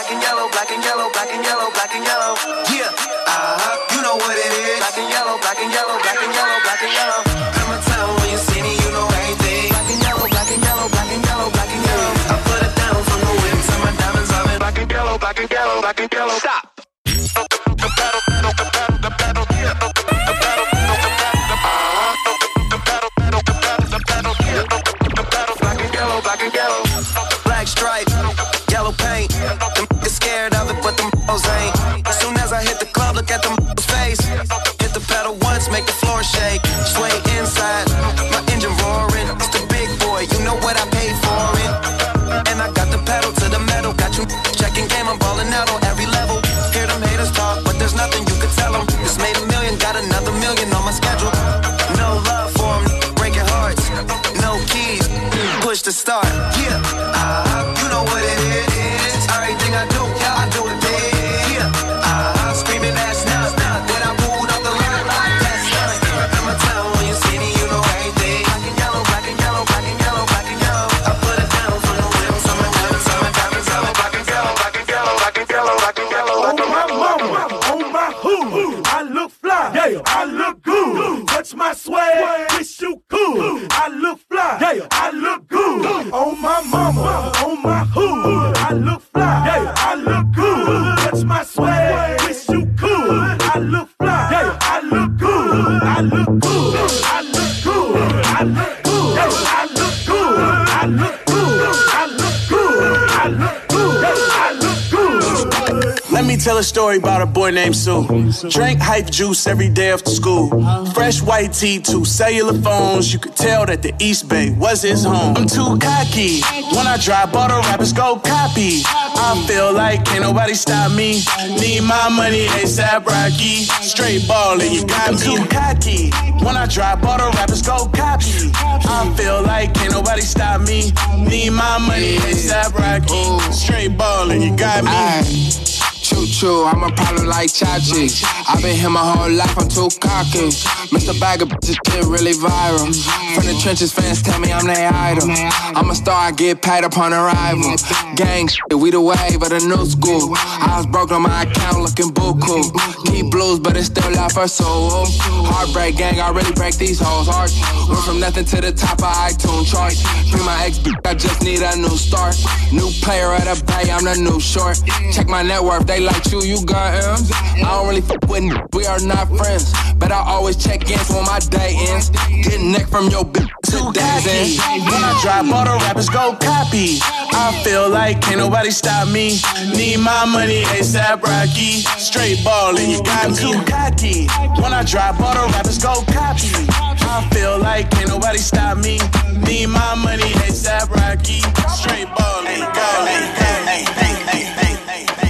black and yellow, black and yellow, black and yellow, black and yellow. Yeah, uh huh, you know what it is. Black and yellow, black and yellow, black and yellow, black and yellow. I'ma tell when you see me, you know everything. Black and yellow, black and yellow, black and yellow, black and yellow. I put it down from the whips and my diamonds are in black and yellow, black and yellow, black and yellow. Stop. Story about a boy named Sue. Drank hype juice every day after school. Fresh white tee, two cellular phones. You could tell that the East Bay was his home. I'm too cocky. When I drive, all the rappers go copy. I feel like can't nobody stop me. Need my money ASAP Rocky. Straight ballin', you got me. I'm too cocky. When I drive, all the rappers go copy. I feel like can't nobody stop me. Need my money ASAP Rocky. Straight ballin', you got me. Choo, I'm a problem like Chachi. I've been here my whole life, I'm too cocky. Mr. Bag bitches shit really viral. From the trenches, fans tell me I'm their idol. I'm a star, I get paid upon arrival. Gang shit, we the wave of the new school. I was broke on my account looking buku. Keep blues, but it's still out for soul. Heartbreak gang, I really break these hoes hearts. Went from nothing to the top of iTunes charts. Free my ex I just need a new start. New player at the bay, I'm the new short. Check my net worth, they like you, you got M's. I don't really fuck with n- we are not friends. But I always check in when my day ends. Get neck from your bitch too to days cocky. in. When I drop, all the rappers go copy. I feel like can't nobody stop me. Need my money ASAP Rocky. Straight ballin', you got me. too cocky. When I drop, all the rappers go copy. I feel like can't nobody stop me. Need my money ASAP Rocky. Straight ballin', you. Hey, hey, hey, hey, hey, hey, hey, hey,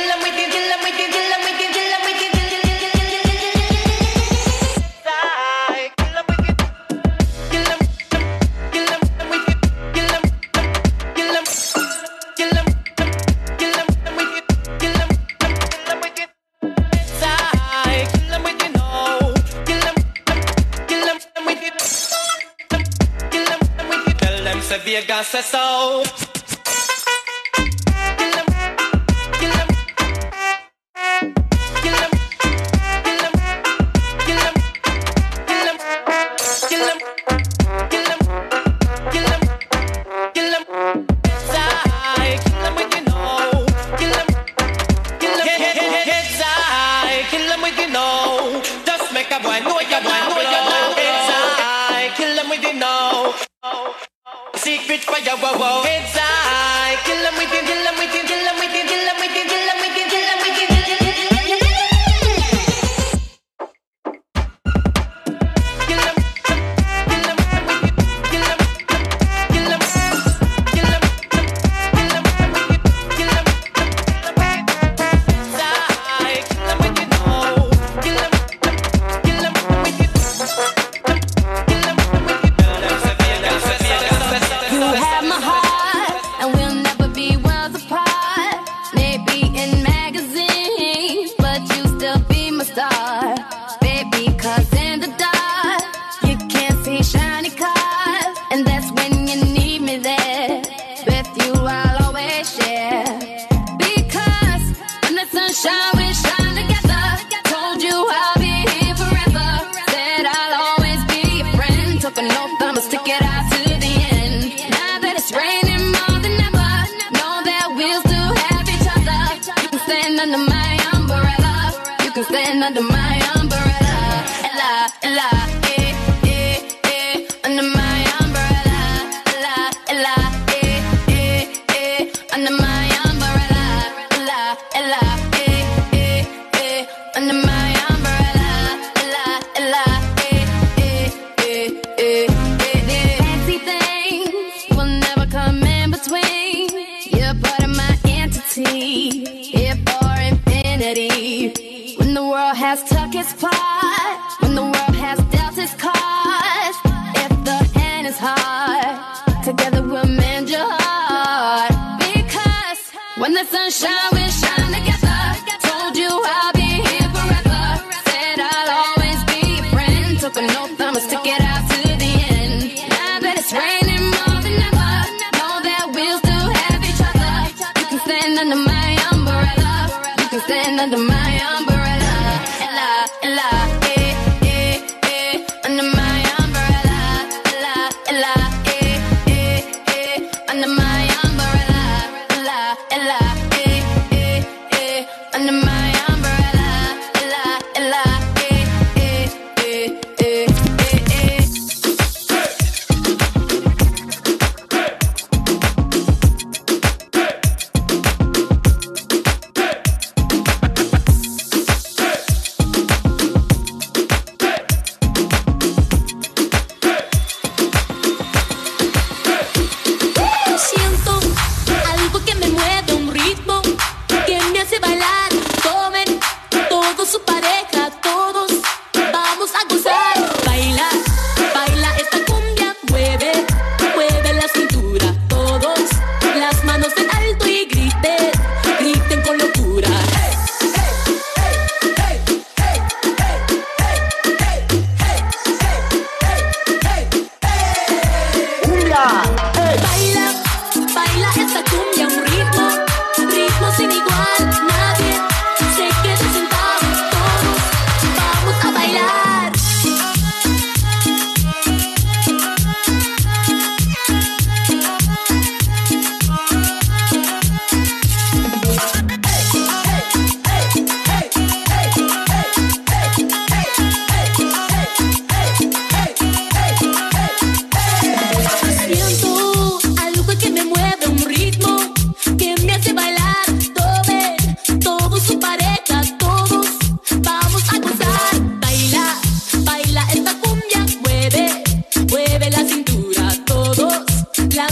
You got so. la, la, eh, eh, eh, under my umbrella, la, la, eh, eh, eh, under my umbrella, la, la, eh, eh, eh, under my umbrella, la, la, eh, eh, eh, eh, eh. Fancy things will never come in between. You're part of my entity, here for infinity. When the world has tuck its paw wish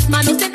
manos de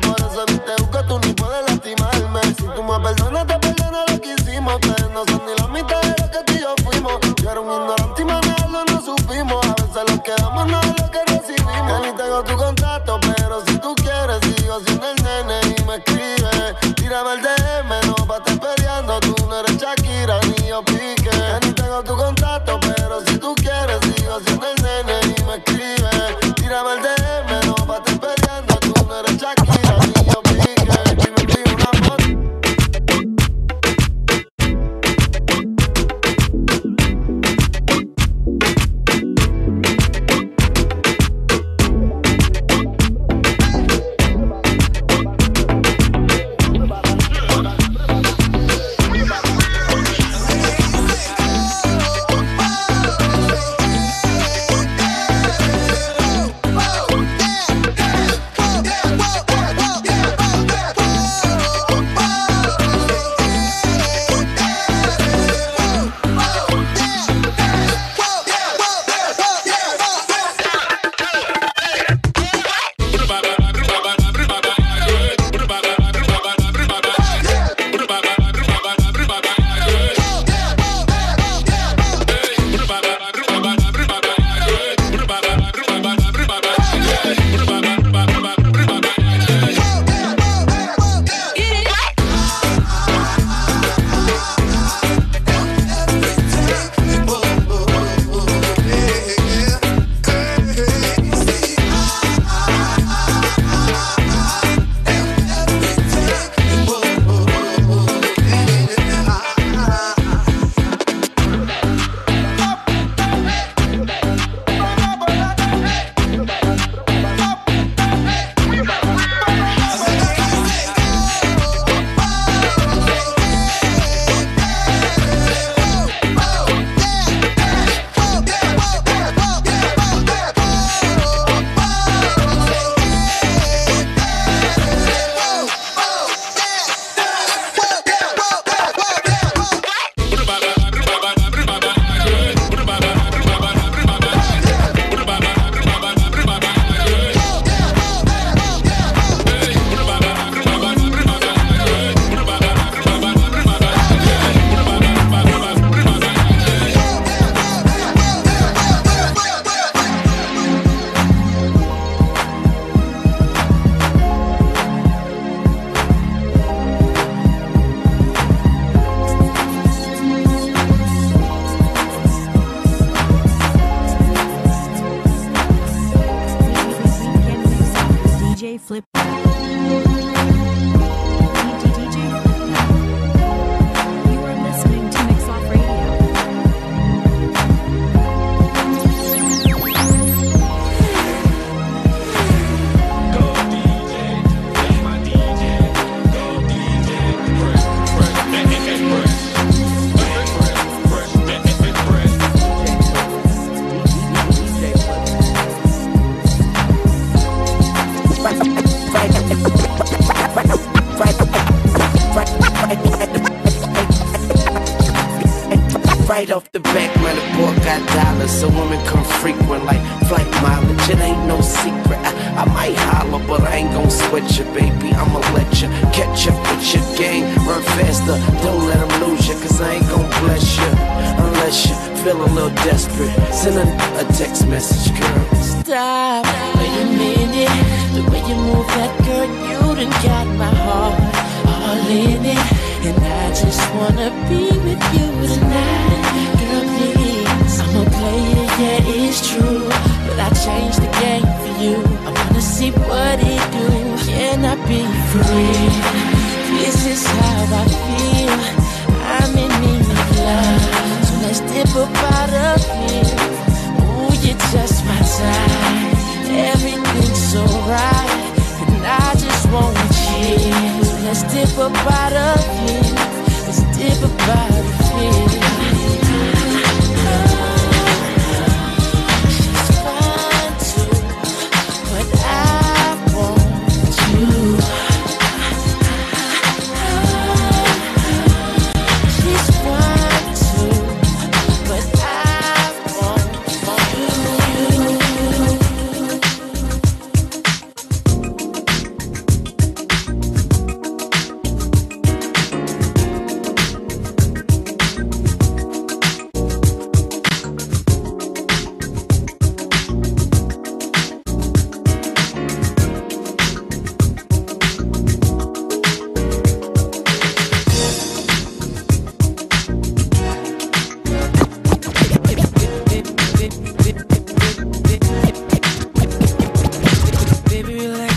Por eso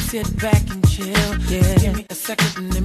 sit back and chill. Yeah, give me a second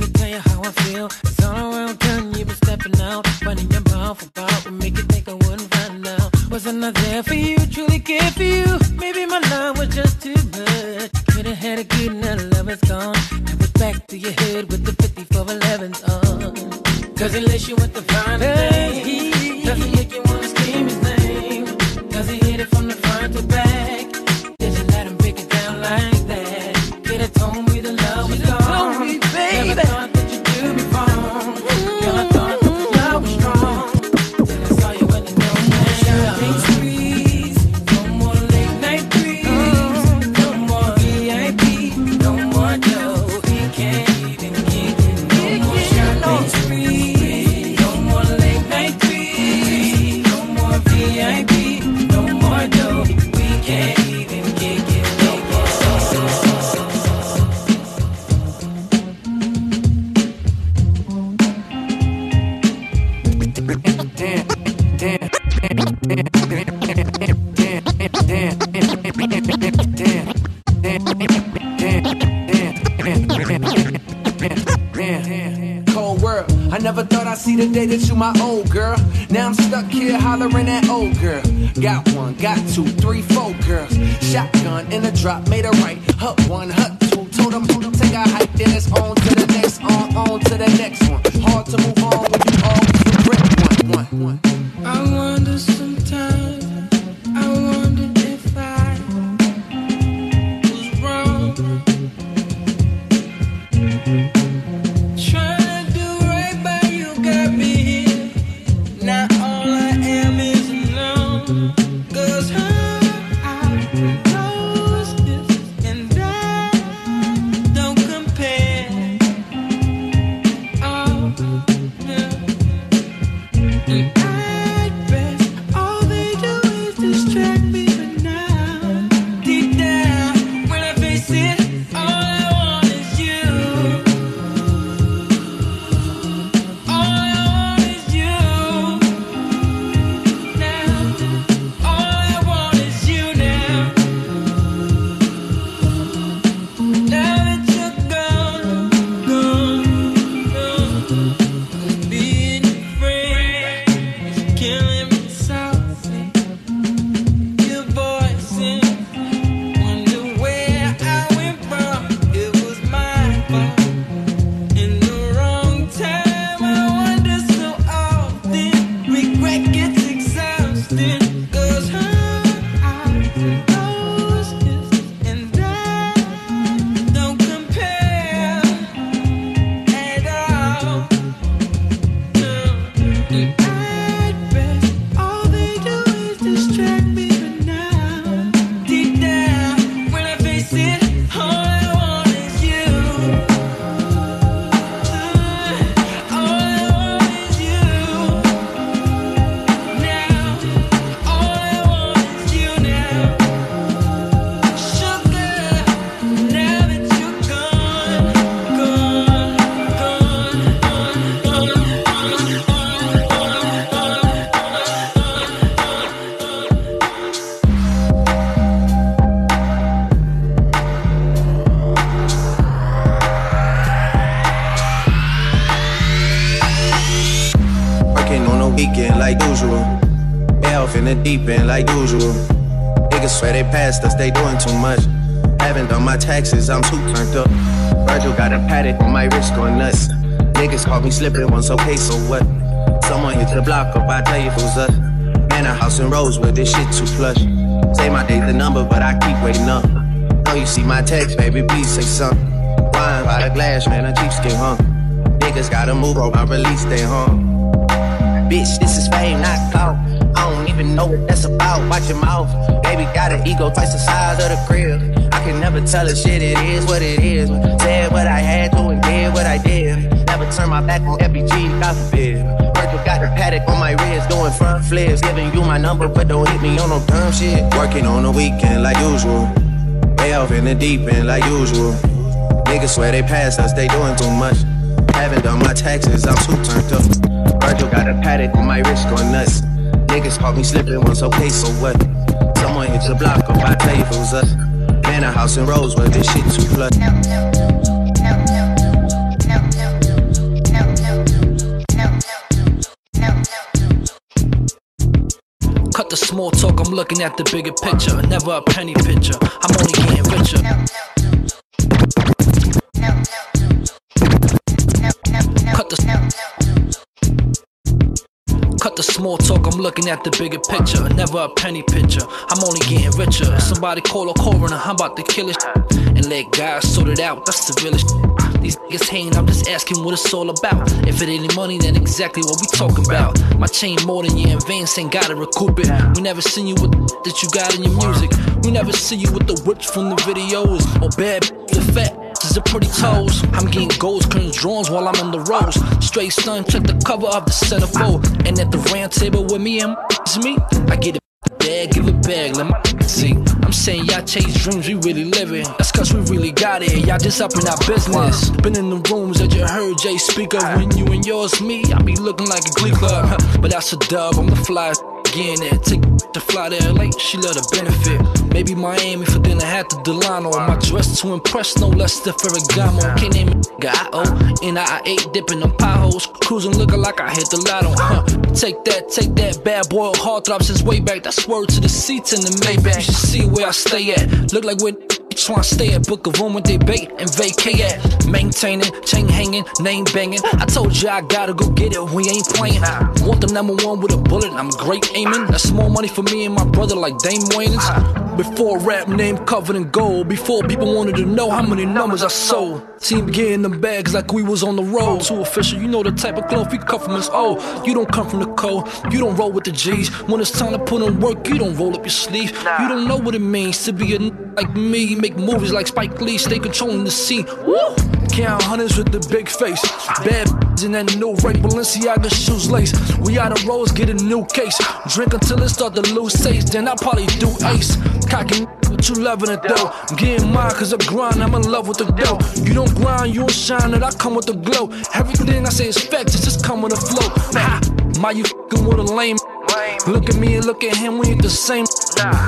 once, okay, so what? Someone hit the block up, I tell you who's us. Man, a house in Rosewood, this shit too plush. Say my date the number, but I keep waiting up. Now you see my text, baby, please say something. Wine by the glass, man, a cheapskate, huh? Niggas gotta move on my release day, huh? Bitch, this is fame, not clout. I don't even know what that's about. Watch your mouth. Baby got an ego twice the size of the crib. I can never tell a shit, it is what it is. Said what I had to and did what I did. Never turn my back on FBG, God forbid. Virgil got the paddock on my wrist, doing front flips. Giving you my number, but don't hit me on no dumb shit. Working on the weekend like usual. Way off in the deep end like usual. Niggas swear they passed us, they doing too much. Haven't done my taxes, I'm too turned up. Virgil got a paddock on my wrist going nuts. Niggas caught me slipping once, okay, so what? Someone hit the block up, I tell you who's us. Man, a house in Rosewood, this shit too flood. I'm looking at the bigger picture. Never a penny picture, I'm only getting richer. Small talk, I'm looking at the bigger picture. Never a penny picture, I'm only getting richer. Somebody call a coroner, I'm about to kill it. And let God sort it out, that's the realest. These niggas hating, I'm just asking what it's all about. If it ain't money, then exactly what we talking about. My chain more than your advance, ain't gotta recoup it. We never seen you with that you got in your music. We never see you with the whips from the videos. Or bad the fat is the pretty toes. I'm getting goals, curtains, drawings while I'm on the roads. Straight stun, check the cover of the centerfold. And at the round table with me and me, I get it. Bag, give it back, let my see. I'm saying y'all chase dreams, we really live it. That's cause we really got it. Y'all just up in our business. Been in the rooms that you heard Jay speak of. When you and yours me, I be looking like a glee club. But that's a dub, I'm the fly again there. Take to fly to LA, she love the benefit. Maybe Miami for dinner, had the Delano. My dress to impress, no less the Ferragamo. Can't name it, O. And I ate dipping them potholes. Cruising looking like I hit the lotto. Huh. Take that, take that bad boy hard drop since way back. That's word to the seats in the Maybach. You should see where I stay at. Look like we're trying to stay at book of room with they bait and vacay at. Maintaining, chain hanging, name banging. I told you I gotta go get it. We ain't playing. Want the number one with a bullet. I'm great aiming. That's more money for me and my brother like Dame Wayne's. Before rap name covered in gold. Before people wanted to know how many numbers I sold. Team getting them bags like we was on the road. Too official, you know the type of cloth we come from is old. You don't come from the cold. You don't roll with the G's. When it's time to put in work, you don't roll up your sleeve. You don't know what it means to be a n- like me. Make movies like Spike Lee, stay controlling the scene. Woo! Count hundreds with the big face. Bad in that new right Balenciaga shoes lace. We out of roads, get a new case. Drink until it start to lose taste. Then I probably do ace. Cocking what you loving it though. I'm getting mine cause I grind, I'm in love with the dough. You don't grind, you don't shine, and I come with the glow. Everything I say is facts, it's just come with a flow. Ha! My you fing with a lame. Look at me and look at him, we ain't the same.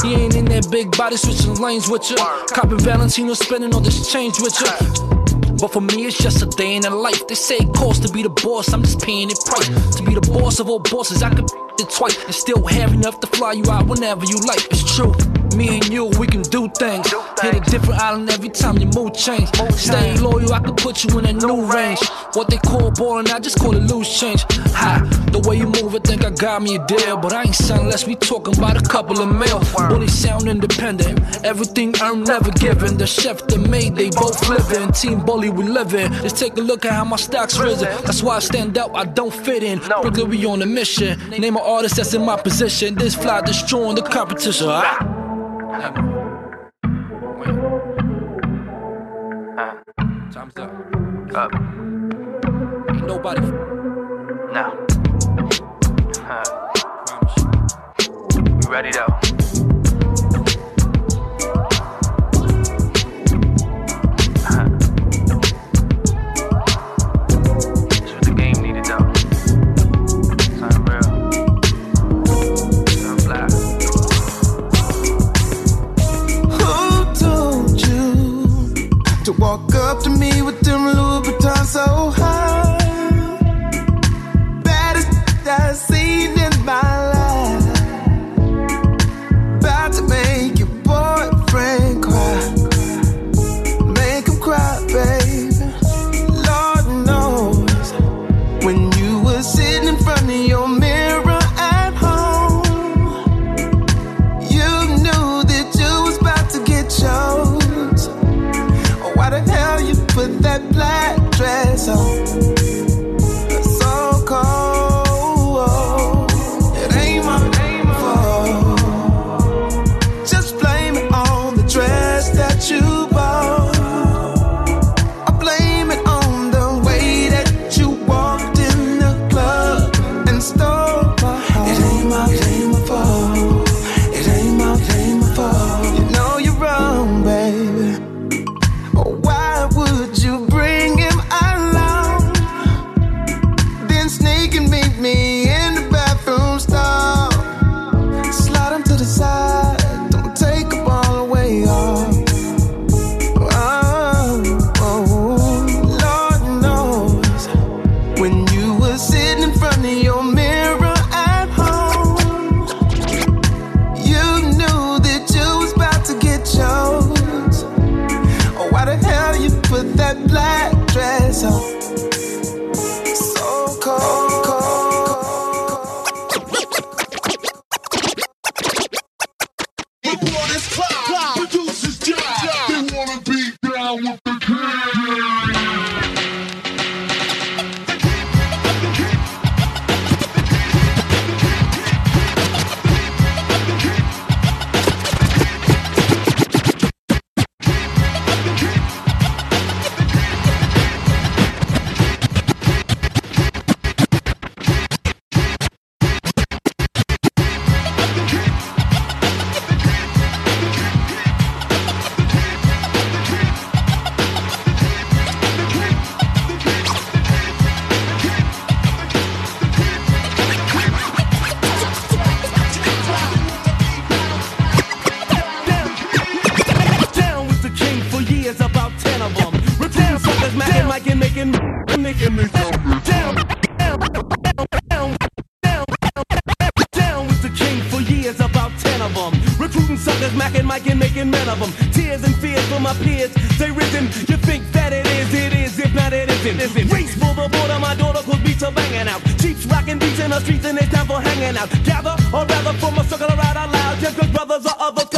He ain't in that big body switching lanes with you. Copping Valentino, spending all this change with you. But for me, it's just a day in the life. They say it costs to be the boss, I'm just paying it price. To be the boss of all bosses, I could it twice and still have enough to fly you out whenever you like. It's true. Me and you, we can do things. Hit a different island every time your mood change. Stay loyal, I could put you in a new range. What they call ballin', I just call it loose change. Ha, the way you move, I think I got me a deal. But I ain't selling unless we talking about a couple of mil. Bully sound independent. Everything earned, never given. The chef, the maid, they both living. Team bully, we living. Just take a look at how my stock's risen. That's why I stand out, I don't fit in. Brooklyn, we on a mission. Name an artist that's in my position. This fly destroying the competition. Ah. Time's up. Up. Ain't nobody. No. You ready though? Down, down, down, down, down, down, down with the king for years, about ten of. Recruiting suckers, macking, Mike, and making men of. Tears and fears for my peers, they risen. You think that it is, it is, if not it isn't. isn't. For the border, my daughter beats are banging out. Cheeks rocking beats in the streets, and it's time for hanging out. Gather, or rather, form a circle right out loud. Just cause brothers or others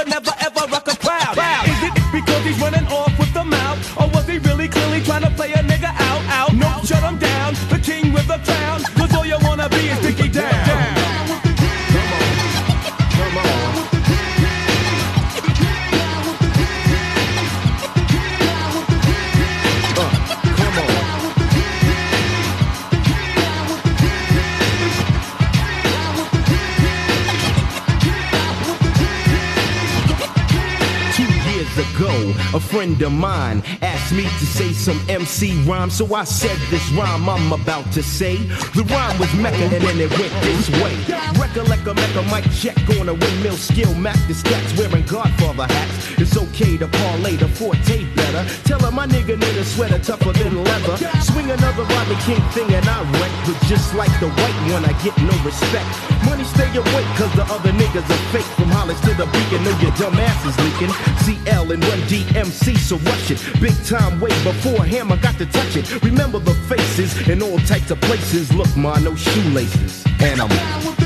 friend of mine asked me to say some MC rhyme, so I said this rhyme I'm about to say. The rhyme was Mecca and then it went this way. Recollect a Mecca mic check on a windmill skill, Mac the stats wearing Godfather hats. It's okay to parlay the forte better. Tell her my nigga need a sweater tougher than leather. Swing another Rodney King thing and I wreck, but just like the white one, I get no respect. Money stay awake, cause the other niggas are fake. From Hollis to the beacon, know your dumb ass is leaking. CL and run DMC, so rush it. Big time way before him, I got to touch it. Remember the faces in all types of places. Look, ma, no shoelaces. And I'm.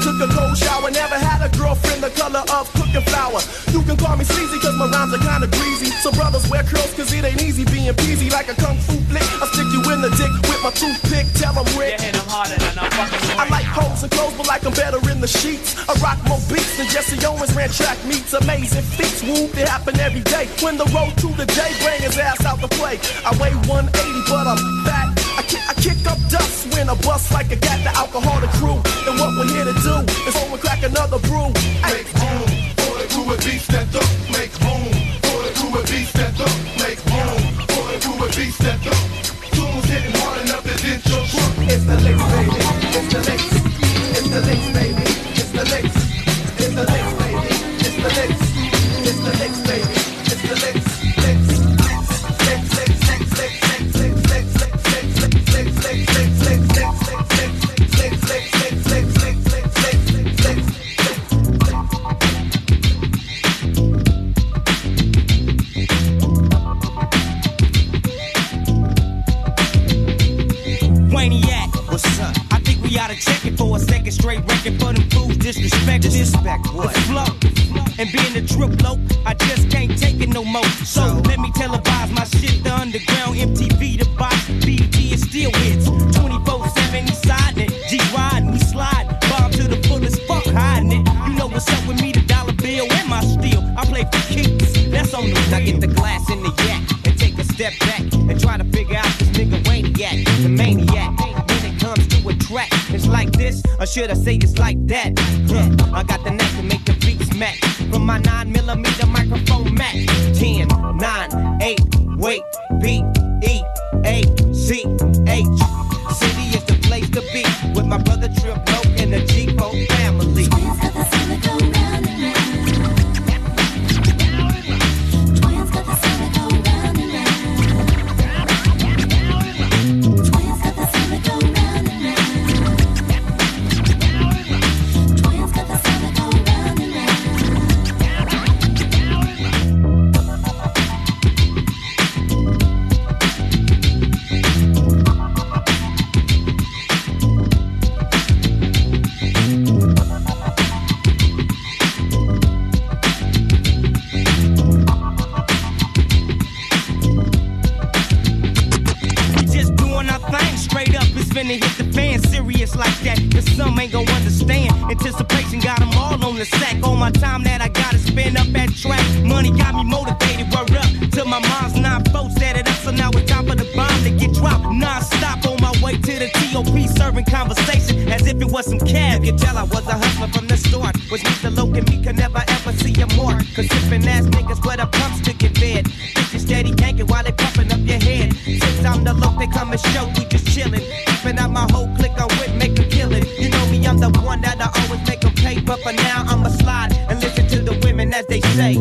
Took a cold shower, never had a girlfriend the color of cooking flour. You can call me sleazy cause my rhymes are kinda greasy. So brothers wear curls cause it ain't easy being peasy like a kung fu flick. I stick you in the dick with my toothpick, tell tell 'em Rick. You hit 'em harder than a fucking I like hoes and clothes, but like I'm better in the sheets. I rock more beats than Jesse Owens ran track meets. Amazing feats, whoop, they happen every day. When the road to the J bring his ass out the play. I weigh 180, but I'm fat. I kick, up dust when I bust like a gat the alcohol the crew. And what we're here to do is go and crack another brew. Make room for the crew with beats that up. Low, I just can't take it no more. So, let me televise my shit, the underground MTV, the box, BET is still hits. 24-7, he siding it. G riding, we slide. Bomb to the fullest, fuck hiding it. You know what's up with me, the dollar bill and my steel. I play for keeps. That's on the Now get the glass in the yak and take a step back and try to figure out this nigga Waniac, a maniac. When it comes to a track, it's like this, or should I say it's like that? Money got me motivated. Word up to my mom's nine folks set it up. So now it's time for the bomb to get dropped. Non stop on my way to the TOP serving conversation as if it was some cab. You tell I was a hustler from the start. Was Mr. Loke and me could never ever see a more. Cause sippin' ass niggas where the pumps to get fed. Bitches steady yanking while they pumping up your head. Since I'm the loke, they come and show we just chillin'. Keeping out my whole clique, I'm with make a killin'. You know me, I'm the one that I always make 'em pay. But for now, I'ma slide and listen to the women as they say.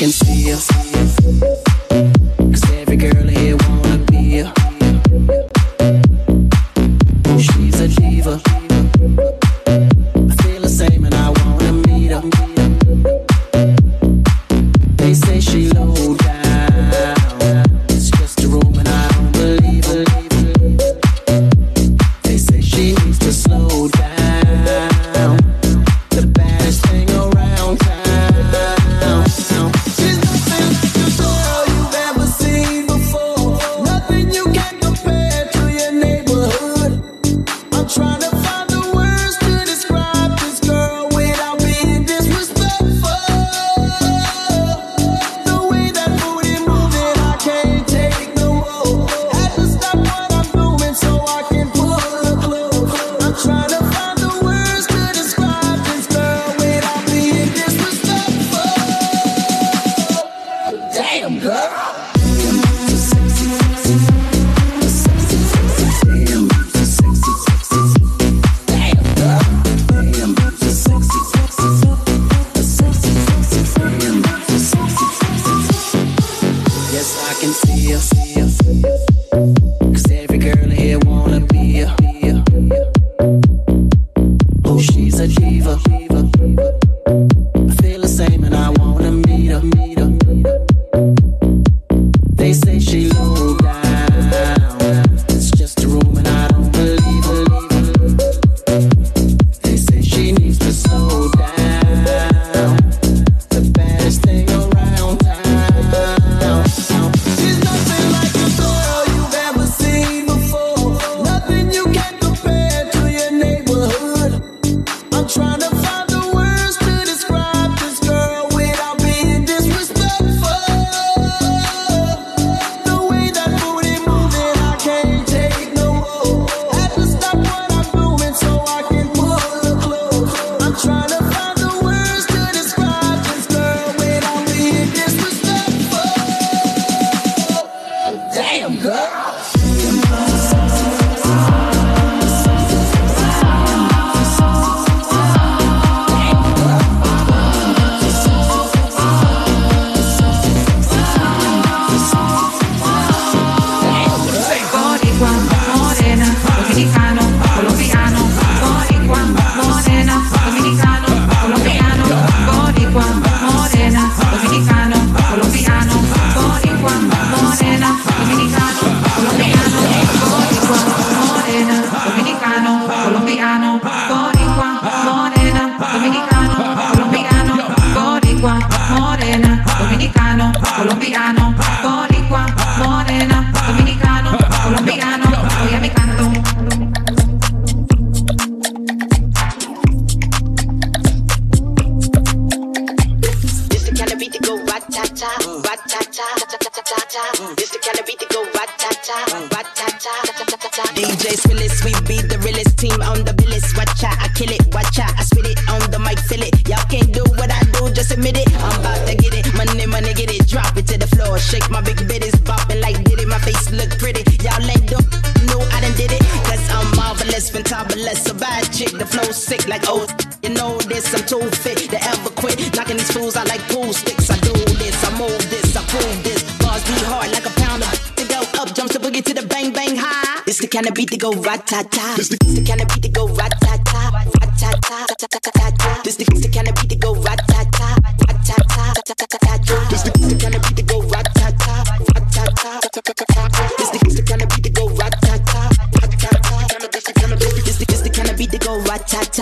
I,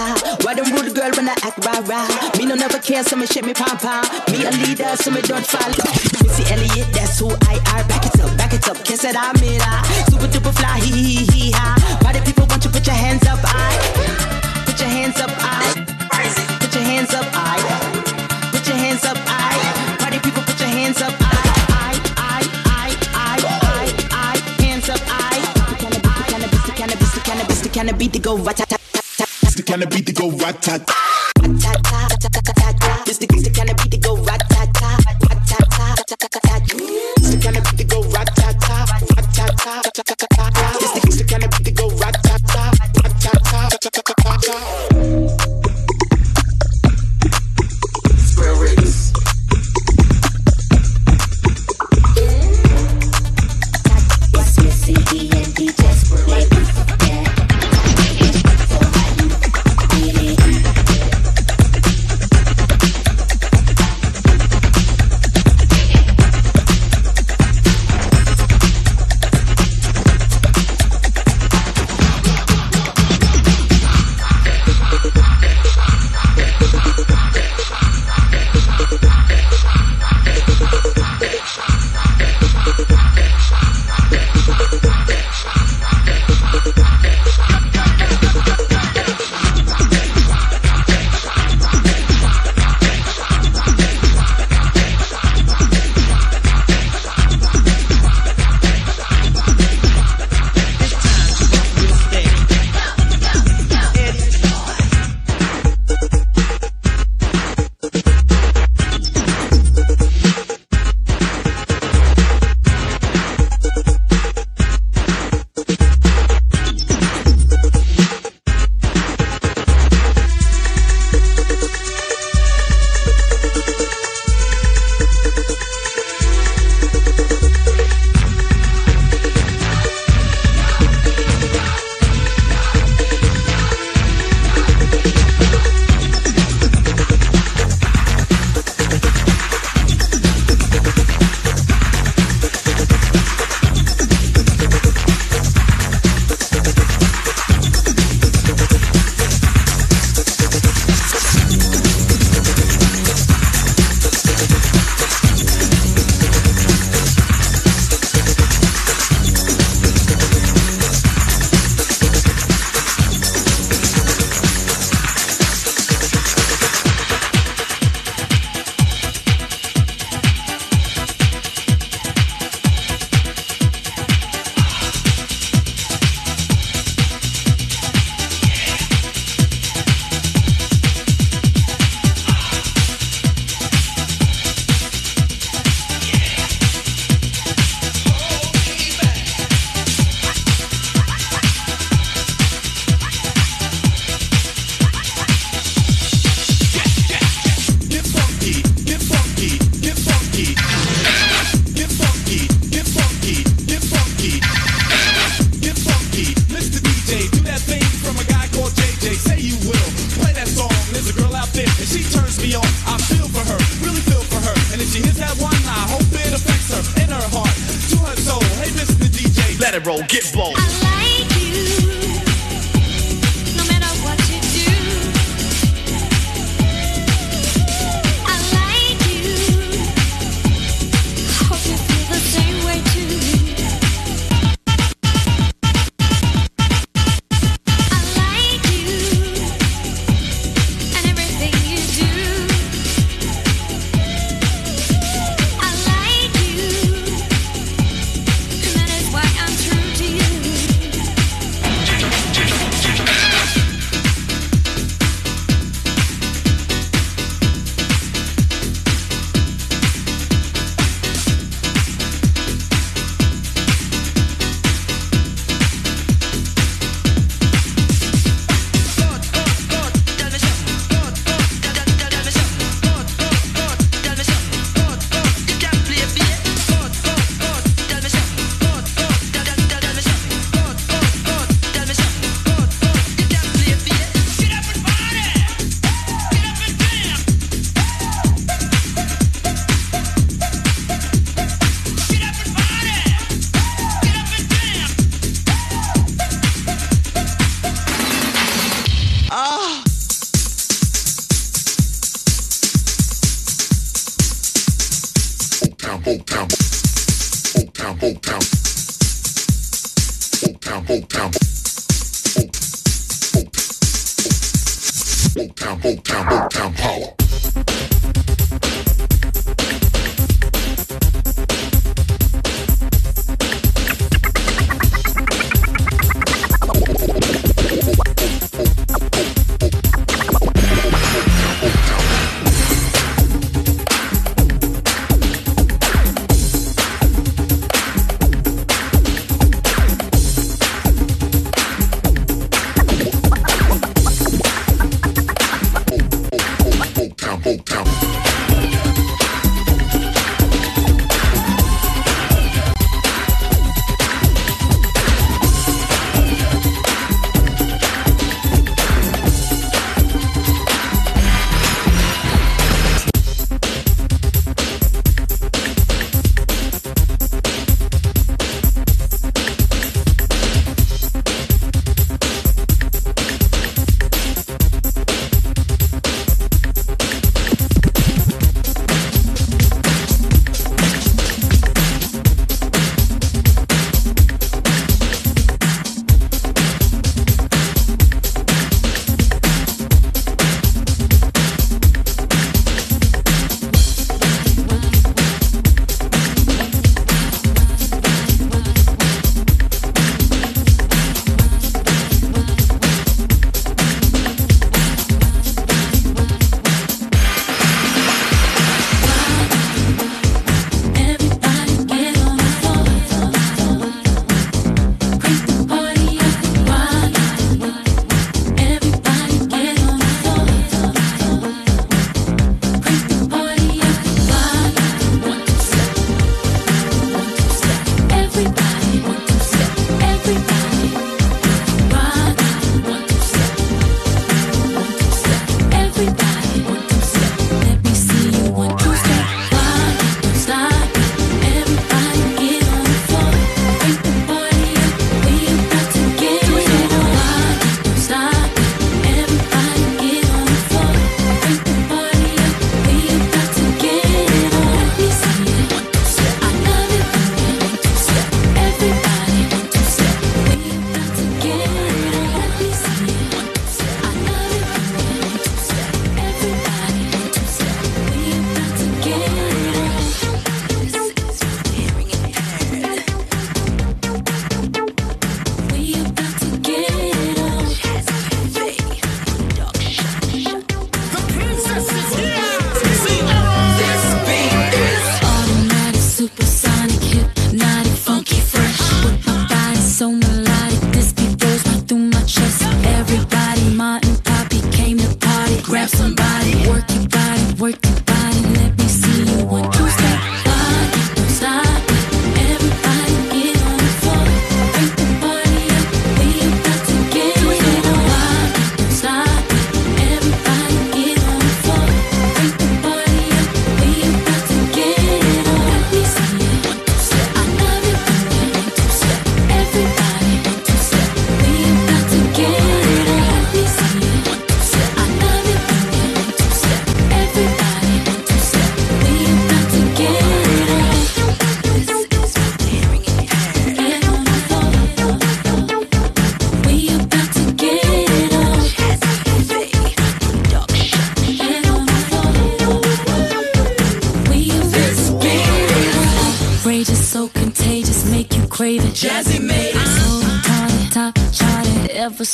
star. Why them rude girl when I act rah rah? Me no never care, so me shake me pom pom. Me a leader, so me don't follow. Missy Elliott, that's who I are. Back it up, back it up, kiss it, I'm it. Super duper fly, hee hee hee ha. Why the people want you put your hands up, I? Put your hands up, I. Put your hands up, I. Put your hands up, I. Party people, put your hands up, I. cannabis the go right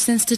since the